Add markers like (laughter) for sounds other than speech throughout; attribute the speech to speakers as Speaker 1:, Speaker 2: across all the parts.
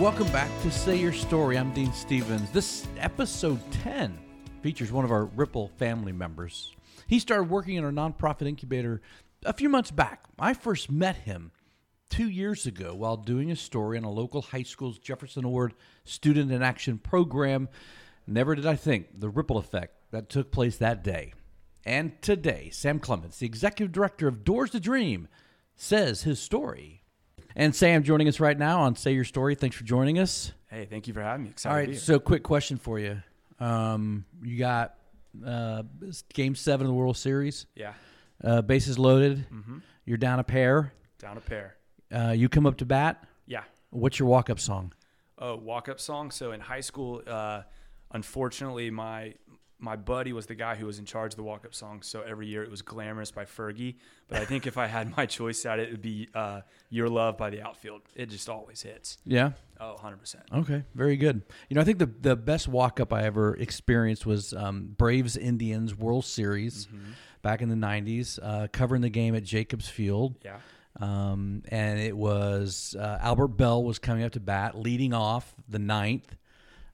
Speaker 1: welcome back to Say Your Story. I'm Dean Stevens. This episode 10 features one of our Ripple family members. He started working in our nonprofit incubator a few months back. I first met him two years ago while doing a story on a local high school's Jefferson Award Student in Action program. Never did I think the ripple effect that took place that day. And today, Sam Clements, the executive director of Doors to Dream, says his story. And Sam joining us right now on Say Your Story. Thanks for joining us.
Speaker 2: Hey, thank you for having me. Excited
Speaker 1: All
Speaker 2: to be here.
Speaker 1: so quick question for you. Um, you got uh, Game Seven of the World Series.
Speaker 2: yeah,
Speaker 1: Uh, bases loaded. You're down a pair.
Speaker 2: down a pair.
Speaker 1: Uh, you come up to bat.
Speaker 2: Yeah.
Speaker 1: What's your walk-up song?
Speaker 2: Oh, walk up song. So in high school, uh, unfortunately, my my buddy was the guy who was in charge of the walk up song. So every year it was "Glamorous" by Fergie. But I think if I had my (laughs) choice at it, it would be uh, "Your Love" by the Outfield. It just always hits.
Speaker 1: Yeah.
Speaker 2: Oh, 100 percent.
Speaker 1: Okay. Very good. You know, I think the the best walk-up I ever experienced was um, Braves Indians World Series back in the '90s, uh, covering the game at Jacobs Field.
Speaker 2: Yeah.
Speaker 1: um, and it was uh, Albert Belle was coming up to bat, leading off the ninth.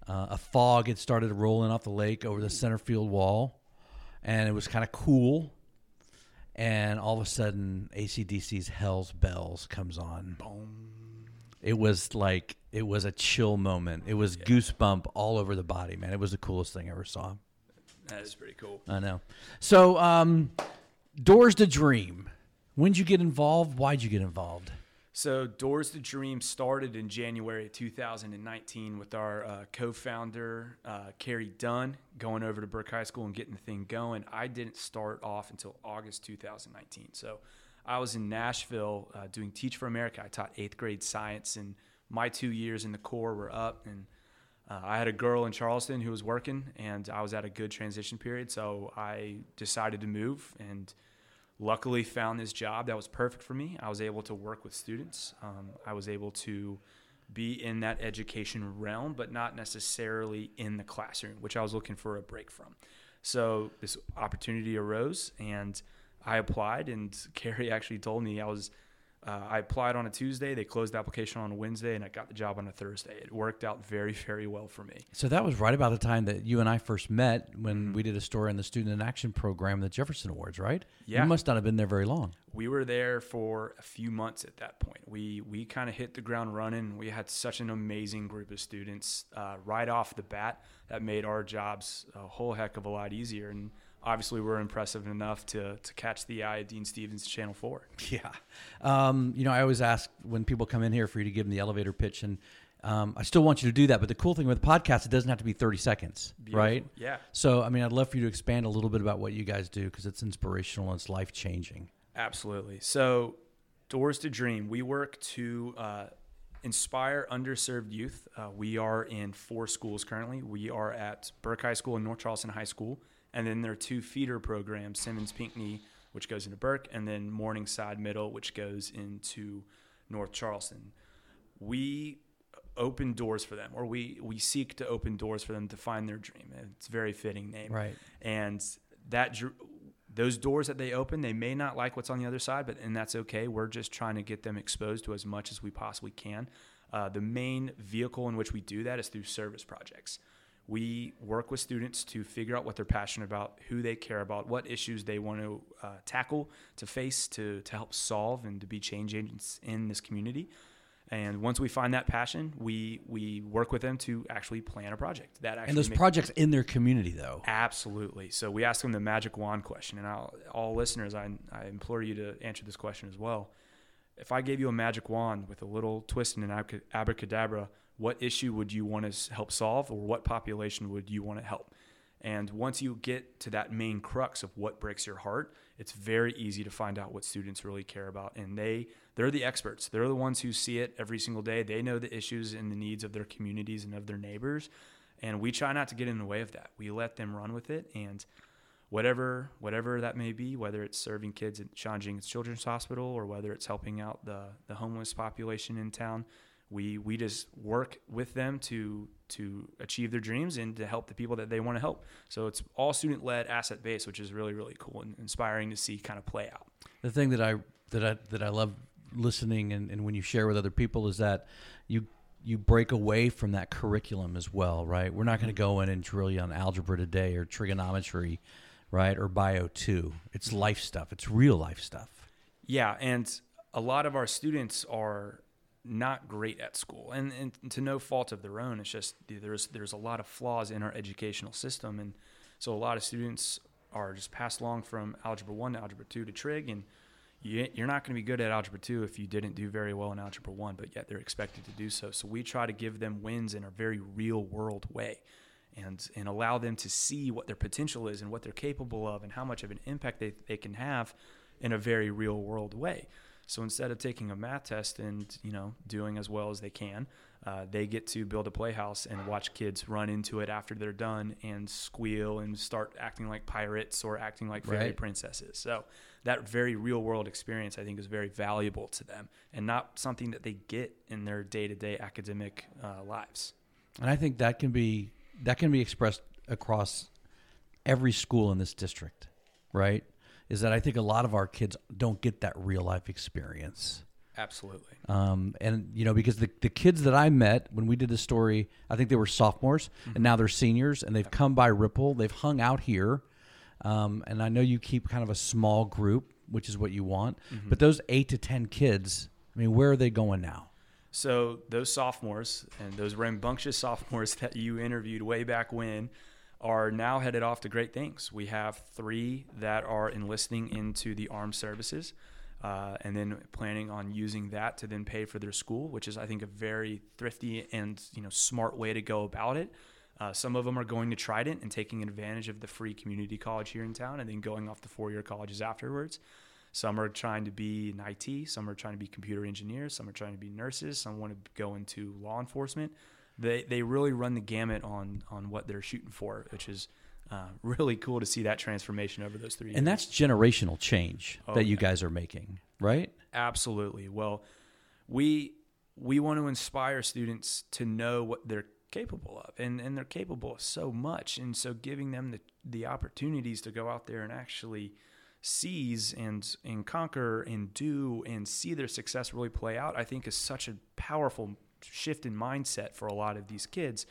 Speaker 1: Uh, a fog had started rolling off the lake over the center field wall, and it was kind of cool. And all of a sudden, ACDC's "Hell's Bells" comes on. It was like it was a chill moment. It was goosebump all over the body, man. It was the coolest thing I ever saw.
Speaker 2: That is pretty cool.
Speaker 1: I know. So, um, Doors to Dream. When'd you get involved? Why'd you get involved?
Speaker 2: So Doors to Dream started in January of 2019 with our uh, co-founder uh, Carrie Dunn going over to Burke High School and getting the thing going. I didn't start off until August 2019. So I was in Nashville uh, doing Teach for America. I taught eighth grade science, and my two years in the Corps were up. And uh, I had a girl in Charleston who was working, and I was at a good transition period. So I decided to move and luckily found this job that was perfect for me. I was able to work with students. Um, I was able to be in that education realm, but not necessarily in the classroom, which I was looking for a break from. So this opportunity arose, and I applied. And (laughs) Carrie actually told me I was. Uh, I applied on a Tuesday. They closed the application on a Wednesday, and I got the job on a Thursday. It worked out very, very well for me.
Speaker 1: So that was right about the time that you and I first met when
Speaker 2: Mm-hmm.
Speaker 1: we did a story on the Student in Action program, the Jefferson Awards, right?
Speaker 2: Yeah.
Speaker 1: You must not have been there very long.
Speaker 2: we were there for a few months at that point. We we kind of hit the ground running. We had such an amazing group of students uh, right off the bat that made our jobs a whole heck of a lot easier. And obviously, we're impressive enough to to catch the eye of Dean Stevens Channel Four.
Speaker 1: Yeah. Um, you know, I always ask when people come in here for you to give them the elevator pitch, and um, I still want you to do that. But the cool thing with the podcast, it doesn't have to be 30 seconds, right?
Speaker 2: Yeah.
Speaker 1: So, I mean, I'd love for you to expand a little bit about what you guys do because it's inspirational and it's life changing.
Speaker 2: Absolutely. So, Doors to Dream, we work to uh, inspire underserved youth. Uh, we are in four schools currently. We are at Burke High School and North Charleston High School. And then there are two feeder programs Simmons Pinckney, which goes into Burke, and then Morningside Middle, which goes into North Charleston. We open doors for them, or we, we seek to open doors for them to find their dream. It's a very fitting name
Speaker 1: Right.
Speaker 2: and that those doors that they open they may not like what's on the other side but and that's okay we're just trying to get them exposed to as much as we possibly can uh, the main vehicle in which we do that is through service projects we work with students to figure out what they're passionate about who they care about what issues they want to uh, tackle to face to, to help solve and to be change agents in this community and once we find that passion we we work with them to actually plan a project that actually
Speaker 1: And those projects in their community, though.
Speaker 2: Absolutely. So we ask them the magic wand question, and I'll, all listeners, I, I implore you to answer this question as well. If I gave you a magic wand with a little twist and an abracadabra, what issue would you want to help solve, or what population would you want to help? And once you get to that main crux of what breaks your heart, it's very easy to find out what students really care about, and they they're the experts. They're the ones who see it every single day. They know the issues and the needs of their communities and of their neighbors, and we try not to get in the way of that. We let them run with it, and whatever whatever that may be, whether it's serving kids at Shawn Jenkins Children's Hospital or whether it's helping out the the homeless population in town, we we just work with them to to achieve their dreams and to help the people that they want to help. So it's all student led, asset based, which is really really cool and inspiring to see kind of play out.
Speaker 1: The thing that I that I that I love listening and, and when you share with other people is that you you break away from that curriculum as well, right? We're not going to mm-hmm. go in and drill you on algebra today or trigonometry, right? Or bio two. It's mm-hmm. life stuff. It's real life stuff.
Speaker 2: Yeah, and a lot of our students are not great at school, and, and to no fault of their own. It's just there's there's a lot of flaws in our educational system, and so a lot of students are just passed along from algebra one to algebra two to trig, and you, you're not going to be good at algebra two if you didn't do very well in algebra one, but yet they're expected to do so. So we try to give them wins in a very real world way. And, and allow them to see what their potential is and what they're capable of and how much of an impact they, they can have in a very real world way. So instead of taking a math test and you know doing as well as they can, uh, they get to build a playhouse and watch kids run into it after they're done and squeal and start acting like pirates or acting like fairy
Speaker 1: Right.
Speaker 2: princesses. So that very real world experience, I think, is very valuable to them and not something that they get in their day to day academic uh, lives.
Speaker 1: And I think that can be that can be expressed across every school in this district, right? Is that I think a lot of our kids don't get that real life experience.
Speaker 2: Absolutely.
Speaker 1: Um, and you know, because the, the kids that I met when we did the story, I think they were sophomores and now they're seniors and they've come by Ripple. They've hung out here. Um, and I know you keep kind of a small group, which is what you want. But those eight to 10 kids, I mean, where are they going now?
Speaker 2: So those sophomores and those rambunctious (laughs) sophomores that you interviewed way back when are now headed off to great things. We have three that are enlisting into the armed services, uh, and then planning on using that to then pay for their school, which is I think a very thrifty and you know smart way to go about it. Uh, some of them are going to Trident and taking advantage of the free community college here in town, and then going off to four-year colleges afterwards. Some are trying to be in IT. Some are trying to be computer engineers. Some are trying to be nurses. Some want to go into law enforcement. They they really run the gamut on on what they're shooting for, which is uh, (laughs) really cool to see that transformation over those three. Years.
Speaker 1: And that's generational change
Speaker 2: Oh,
Speaker 1: that you
Speaker 2: yeah.
Speaker 1: guys are making, right?
Speaker 2: Absolutely. Well, we we want to inspire students to know what they're capable of, and and they're capable of so much, and so giving them the the opportunities to go out there and actually seize and and conquer and do and see their success really play out, I think is such a powerful shift in mindset for a lot of these kids.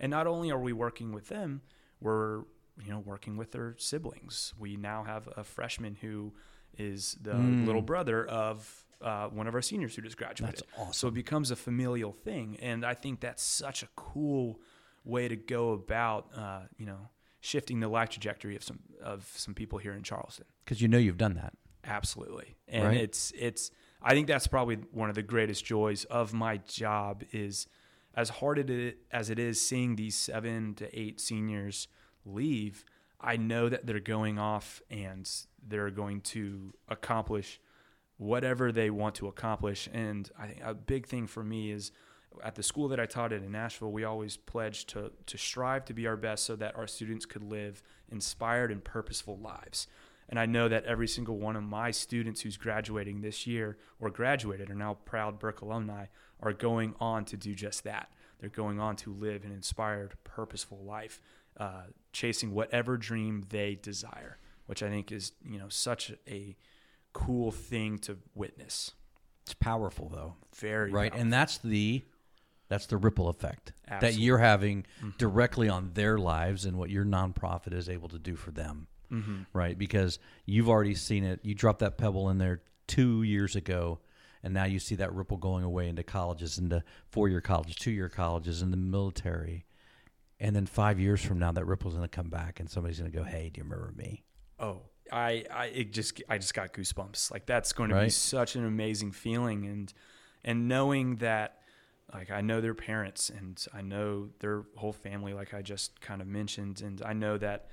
Speaker 2: And not only are we working with them, we're you know working with their siblings. We now have a freshman who is the
Speaker 1: Mm.
Speaker 2: little brother of uh, one of our seniors who just graduated.
Speaker 1: That's awesome.
Speaker 2: So it becomes a familial thing, and I think that's such a cool way to go about uh, you know shifting the life trajectory of some of some people here in Charleston.
Speaker 1: Because you know you've done that.
Speaker 2: Absolutely. And
Speaker 1: Right.
Speaker 2: it's it's I think that's probably one of the greatest joys of my job is as hard as it is seeing these 7 to 8 seniors leave, I know that they're going off and they're going to accomplish whatever they want to accomplish and I think a big thing for me is at the school that I taught at in Nashville, we always pledged to to strive to be our best so that our students could live inspired and purposeful lives. And I know that every single one of my students who's graduating this year or graduated are now proud Burke alumni are going on to do just that. They're going on to live an inspired, purposeful life, uh, chasing whatever dream they desire, which I think is you know such a cool thing to witness.
Speaker 1: It's powerful though.
Speaker 2: Very
Speaker 1: right and that's the that's the ripple effect that you're having directly on their lives and what your nonprofit is able to do for them
Speaker 2: mm-hmm.
Speaker 1: right? Because you've already seen it. You dropped that pebble in there two years ago and now you see that ripple going away into colleges into four-year colleges two-year colleges in the military. And then five years from now that ripple's going to come back and somebody's going to go hey do you remember me?
Speaker 2: Oh, I, I, it just, I just got goosebumps. Like that's going to be such an amazing feeling, and and knowing that, like I know their parents, and I know their whole family, like I just kind of mentioned, and I know that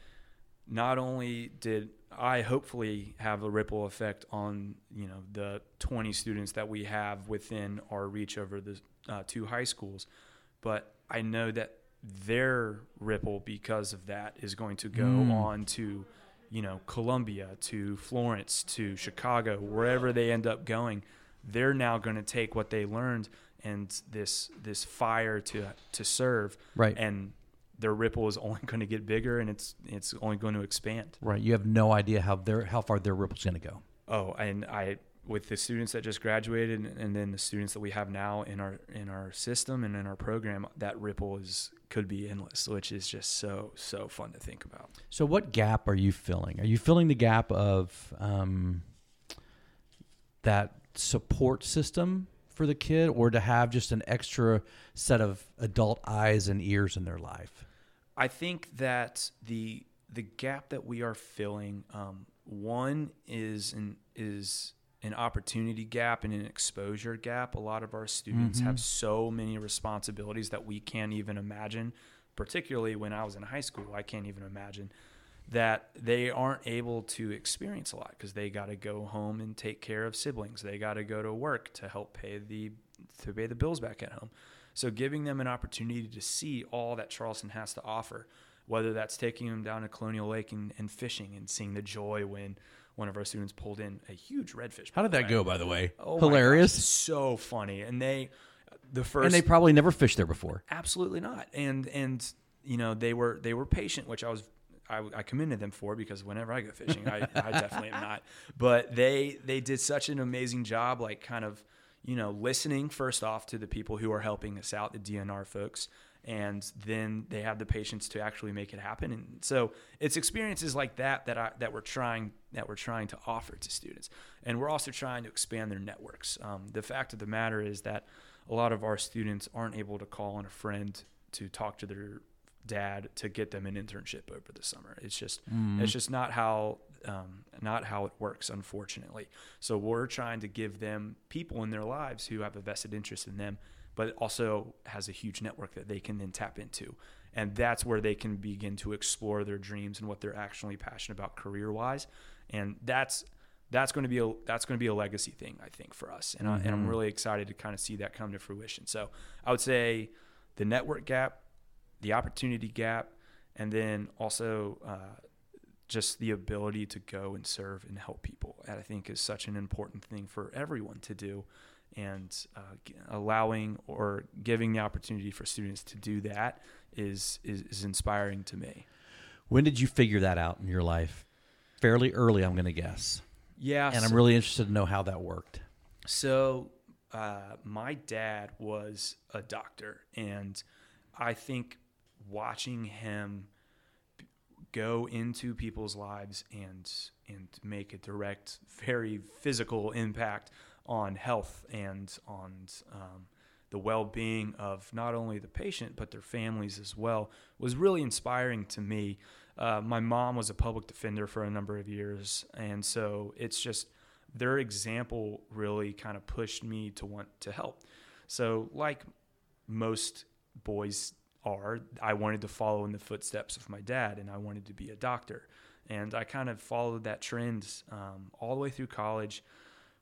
Speaker 2: not only did I hopefully have a ripple effect on you know the 20 students that we have within our reach over the uh, two high schools, but I know that their ripple because of that is going to go
Speaker 1: Mm.
Speaker 2: on to you know Columbia to Florence to Chicago wherever they end up going they're now going to take what they learned and this this fire to to serve
Speaker 1: right
Speaker 2: and their ripple is (laughs) only going to get bigger and it's it's only going to expand
Speaker 1: right you have no idea how their how far their ripple's going to go
Speaker 2: oh and I with the students that just graduated and, and then the students that we have now in our in our system and in our program, that ripple is could be endless, which is just so so fun to think about.
Speaker 1: So, what gap are you filling? Are you filling the gap of um, that support system for the kid, or to have just an extra set of adult eyes and ears in their life?
Speaker 2: I think that the the gap that we are filling, um, one is an is an opportunity gap and an exposure gap. A lot of our students
Speaker 1: Mm-hmm.
Speaker 2: have so many responsibilities that we can't even imagine. Particularly when I was in high school, I can't even imagine that they aren't able to experience a lot because they got to go home and take care of siblings. They got to go to work to help pay the to pay the bills back at home. So giving them an opportunity to see all that Charleston has to offer, whether that's taking them down to Colonial Lake and, and fishing and seeing the joy when one of our students pulled in a huge redfish.
Speaker 1: How did that go, by the way?
Speaker 2: Oh
Speaker 1: Hilarious.
Speaker 2: gosh, so funny. And they the first
Speaker 1: and they probably never fished there before.
Speaker 2: absolutely not and and you know they were they were patient which i was i, I commended them for because whenever i go fishing i, I definitely am not. But they they did such an amazing job like kind of you know listening first off to the people who are helping us out the dnr folks and then they have the patience to actually make it happen. And so it's experiences like that that I, that we're trying that we're trying to offer to students. And we're also trying to expand their networks. Um, the fact of the matter is that a lot of our students aren't able to call on a friend to talk to their dad to get them an internship over the summer. It's just it's just not how um, not how it works, unfortunately. So we're trying to give them people in their lives who have a vested interest in them, but also has a huge network that they can then tap into. And that's where they can begin to explore their dreams and what they're actually passionate about career wise. And that's that's going to be a that's going to be a legacy thing I think for us, and, I, and I'm really excited to kind of see that come to fruition. So I would say the network gap, the opportunity gap, and then also uh, just the ability to go and serve and help people. And I think is such an important thing for everyone to do, and uh, allowing or giving the opportunity for students to do that is is, is inspiring to me.
Speaker 1: When did you figure that out in your life? Fairly early, I'm going to guess.
Speaker 2: Yeah,
Speaker 1: And I'm really interested to know how that worked.
Speaker 2: So, uh, my dad was a doctor, and I think watching him go into people's lives and and make a direct, very physical impact on health and on um, the well-being of not only the patient but their families as well was really inspiring to me. Uh, my mom was a public defender for a number of years, and so it's just their example really kind of pushed me to want to help. So, like most boys are, I wanted to follow in the footsteps of my dad, and I wanted to be a doctor. And I kind of followed that trend um, all the way through college.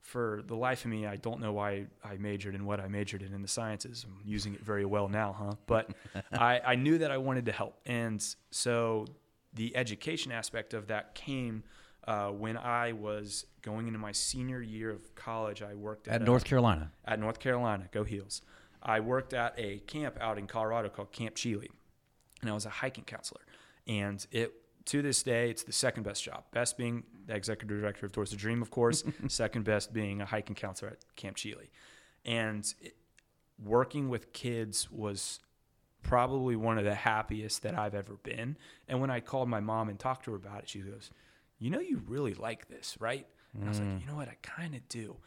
Speaker 2: For the life of me, I don't know why I majored in what I majored in in the sciences. I'm using it very well now, huh? But (laughs) I, I knew that I wanted to help. And so the education aspect of that came uh, when I was going into my senior year of college. I worked at,
Speaker 1: At
Speaker 2: a-
Speaker 1: North Carolina.
Speaker 2: at North Carolina. Go Heels. I worked at a camp out in Colorado called Camp Cheley, and I was a hiking counselor. And it to this day, it's the second best job. Best being the executive director of Doors to the Dream, of course. (laughs) second best being a hiking counselor at Camp Cheley. And it, working with kids was probably one of the happiest that I've ever been. And when I called my mom and talked to her about it, she goes, "You know, you really like this, right?" And I was like, "You know what? I kind of do."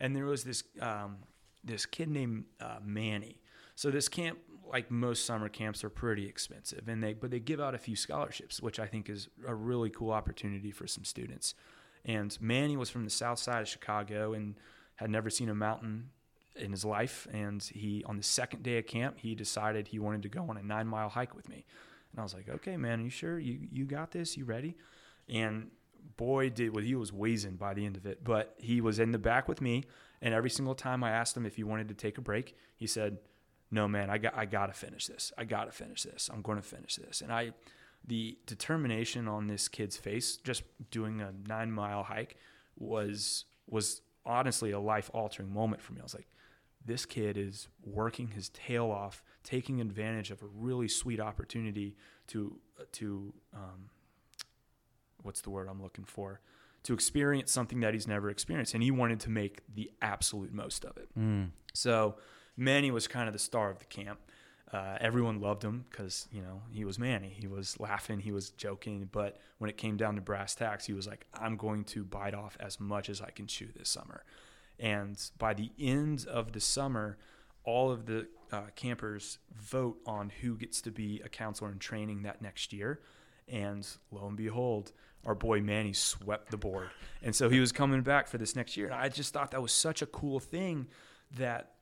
Speaker 2: And there was this um, this kid named uh, Manny. So this camp, like most summer camps, are pretty expensive, and they but they give out a few scholarships, which I think is a really cool opportunity for some students. And Manny was from the south side of Chicago and had never seen a mountain in his life. And he, on the second day of camp, he decided he wanted to go on a nine mile hike with me. And I was like, okay, man, are you sure you, you got this? You ready? And boy, did well, he was wheezing by the end of it, but he was in the back with me. And every single time I asked him if he wanted to take a break, he said, no, man, I got, I got to finish this. I got to finish this. I'm going to finish this. And I, the determination on this kid's face, just doing a nine mile hike was, was honestly a life altering moment for me. I was like, this kid is working his tail off, taking advantage of a really sweet opportunity to to um, what's the word I'm looking for to experience something that he's never experienced, and he wanted to make the absolute most of it.
Speaker 1: Mm.
Speaker 2: So Manny was kind of the star of the camp. Uh, everyone loved him because you know he was Manny. He was laughing, he was joking. But when it came down to brass tacks, he was like, "I'm going to bite off as much as I can chew this summer." And by the end of the summer, all of the uh, campers vote on who gets to be a counselor in training that next year. And lo and behold, our boy Manny swept the board. And so he was coming back for this next year. And I just thought that was such a cool thing that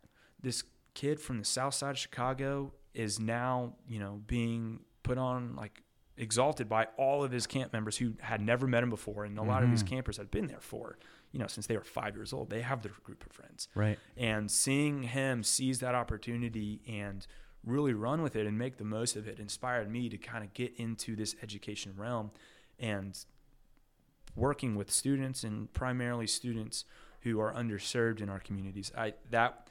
Speaker 2: this kid from the south side of Chicago is now, you know, being put on like exalted by all of his camp members who had never met him before. And a lot of his
Speaker 1: Mhm.
Speaker 2: campers had been there for, you know, since they were five years old. They have their group of friends
Speaker 1: Right.
Speaker 2: and seeing him seize that opportunity and really run with it and make the most of it inspired me to kind of get into this education realm and working with students and primarily students who are underserved in our communities. I that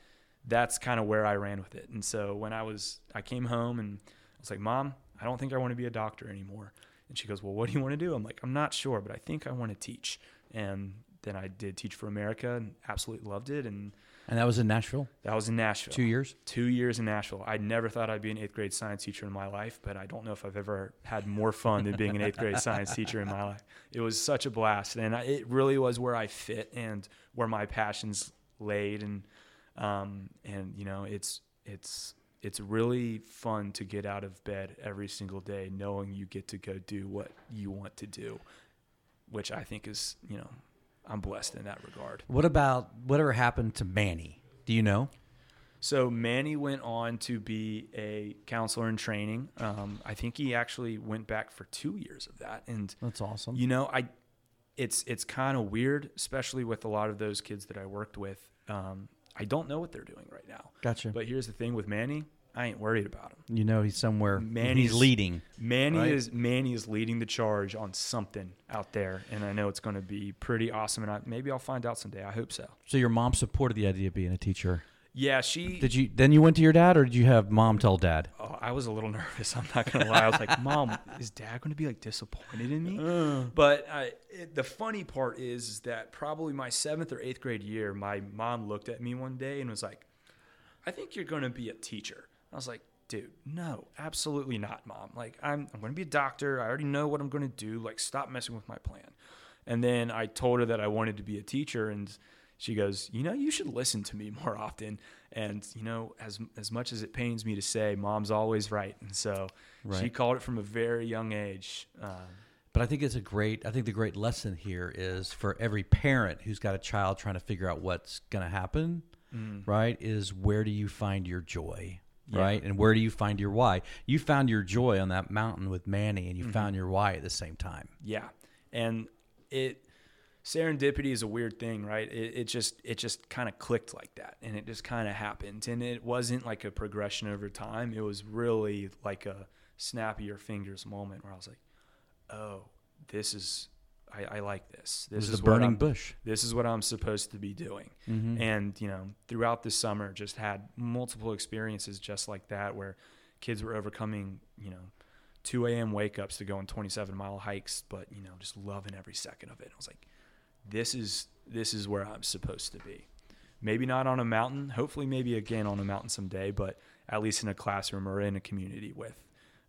Speaker 2: that's kind of where i ran with it. And so when i was i came home and i was like mom i don't think i want to be a doctor anymore. And she goes well what do you want to do? I'm like i'm not sure but i think i want to teach. And then i did teach for america and absolutely loved it. And
Speaker 1: And that was in Nashville.
Speaker 2: that was in Nashville.
Speaker 1: Two years.
Speaker 2: Two years in Nashville. I never thought I'd be an eighth grade science teacher in my life, but I don't know if I've ever had more fun than being an eighth grade science teacher in my life. It was such a blast, and I, it really was where I fit and where my passions laid. And um, and you know, it's it's it's really fun to get out of bed every single day knowing you get to go do what you want to do, which I think is you know, I'm blessed in that regard.
Speaker 1: What about whatever happened to Manny? Do you know?
Speaker 2: So Manny went on to be a counselor in training. Um, I think he actually went back for two years of that. And
Speaker 1: That's awesome.
Speaker 2: you know, I it's it's kind of weird, especially with a lot of those kids that I worked with. Um, I don't know what they're doing right now.
Speaker 1: gotcha.
Speaker 2: But here's the thing with Manny, I ain't worried about him.
Speaker 1: you know he's somewhere.
Speaker 2: Manny's-
Speaker 1: he's leading.
Speaker 2: Manny
Speaker 1: Right.
Speaker 2: is Manny is leading the charge on something out there, and I know it's going to be pretty awesome. And I, maybe I'll find out someday. I hope so.
Speaker 1: So your mom supported the idea of being a teacher.
Speaker 2: Yeah, she
Speaker 1: Did you? Then you went to your dad, or did you have mom tell dad?
Speaker 2: Oh, I was a little (laughs) nervous. I'm not gonna lie. I was like, "Mom, is Dad going to be like disappointed in me?" Uh. But I, it, the funny part is, is that probably my seventh or eighth grade year, my mom looked at me one day and was like, "I think you're going to be a teacher." I was like, "Dude, no, absolutely not, Mom. Like, I'm I'm going to be a doctor. I already know what I'm going to do. Like, stop messing with my plan." And then I told her that I wanted to be a teacher, and she goes, "You know, you should listen to me (laughs) more often." And you know, as as much as it pains me to say, Mom's always right, and so she called it from a very young age. Um,
Speaker 1: But I think it's a great. I think the great lesson here is for every parent who's got a child trying to figure out what's going to happen. Right? Is where do you find your joy?
Speaker 2: Yeah.
Speaker 1: Right? And where do you find your why? You found your joy on that mountain with Manny, and you
Speaker 2: Mm-hmm.
Speaker 1: found your why at the same time.
Speaker 2: Yeah, and it serendipity is a weird thing, right? It, it just it just kind of clicked like that, and it just kind of happened, and it wasn't like a progression over time. It was really like a snap of your fingers moment where I was like, oh, this is I, I like this. This is
Speaker 1: the burning
Speaker 2: I'm-
Speaker 1: bush.
Speaker 2: This is what I'm supposed to be doing.
Speaker 1: Mhm.
Speaker 2: And you know, throughout the summer, just had multiple experiences just like that, where kids were overcoming, you know, 2 a.m. wake ups to go on 27 mile hikes, but you know, just loving every second of it. I was like, this is this is where I'm supposed to be. Maybe not on a mountain. Hopefully, maybe again on a mountain someday, but at least in a classroom or in a community with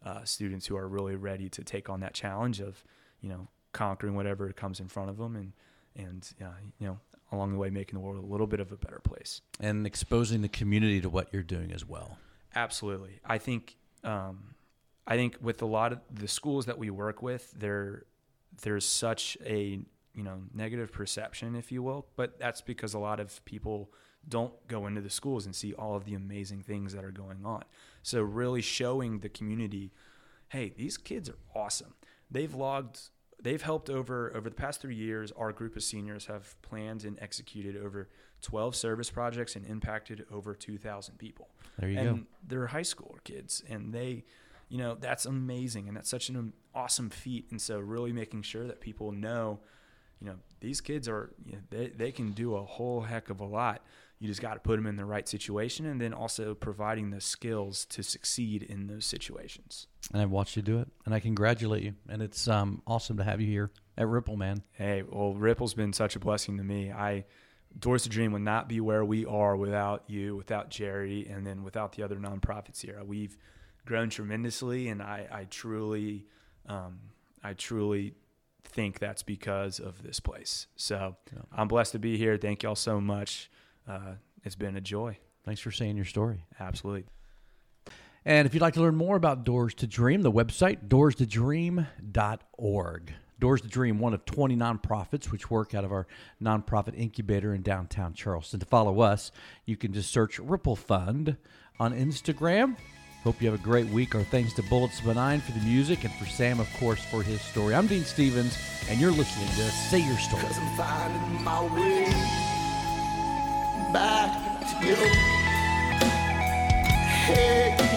Speaker 2: uh, students who are really ready to take on that challenge of, you know, conquering whatever comes in front of them and and uh, you know along the way making the world a little bit of a better place.
Speaker 1: And exposing the community to what you're doing as well.
Speaker 2: Absolutely. I think um, I think with a lot of the schools that we work with, there there's such a you know negative perception, if you will, but that's because a lot of people don't go into the schools and see all of the amazing things that are going on. So really showing the community, hey, these kids are awesome. They've logged they've helped over over the past 3 years our group of seniors have planned and executed over 12 service projects and impacted over 2000 people.
Speaker 1: There you
Speaker 2: and
Speaker 1: go.
Speaker 2: they're high school kids and they you know that's amazing and that's such an awesome feat. And so really making sure that people know you know these kids are you know, they, they can do a whole heck of a lot you just got to put them in the right situation and then also providing the skills to succeed in those situations
Speaker 1: And I've watched you do it, and I congratulate you. And it's um, awesome to have you here. at Ripple, man.
Speaker 2: Hey, well, Ripple's been such a blessing to me. I Doors to Dream would not be where we are without you, without Jerry, and then without the other nonprofits here. We've grown tremendously, and I, I truly, um, I truly think that's because of this place. So yeah. I'm blessed to be here. Thank y'all so much. Uh, it's been a joy.
Speaker 1: Thanks for saying your story.
Speaker 2: Absolutely.
Speaker 1: And if you'd like to learn more about Doors to Dream, the website, doorstodream.org. Doors to Dream, one of 20 nonprofits which work out of our nonprofit incubator in downtown Charleston. To follow us, you can just search Ripple Fund on Instagram. Hope you have a great week. Our thanks to Bullets Benign for the music and for Sam, of course, for his story. I'm Dean Stevens, and you're listening to Say Your Story. Back to you. Hey.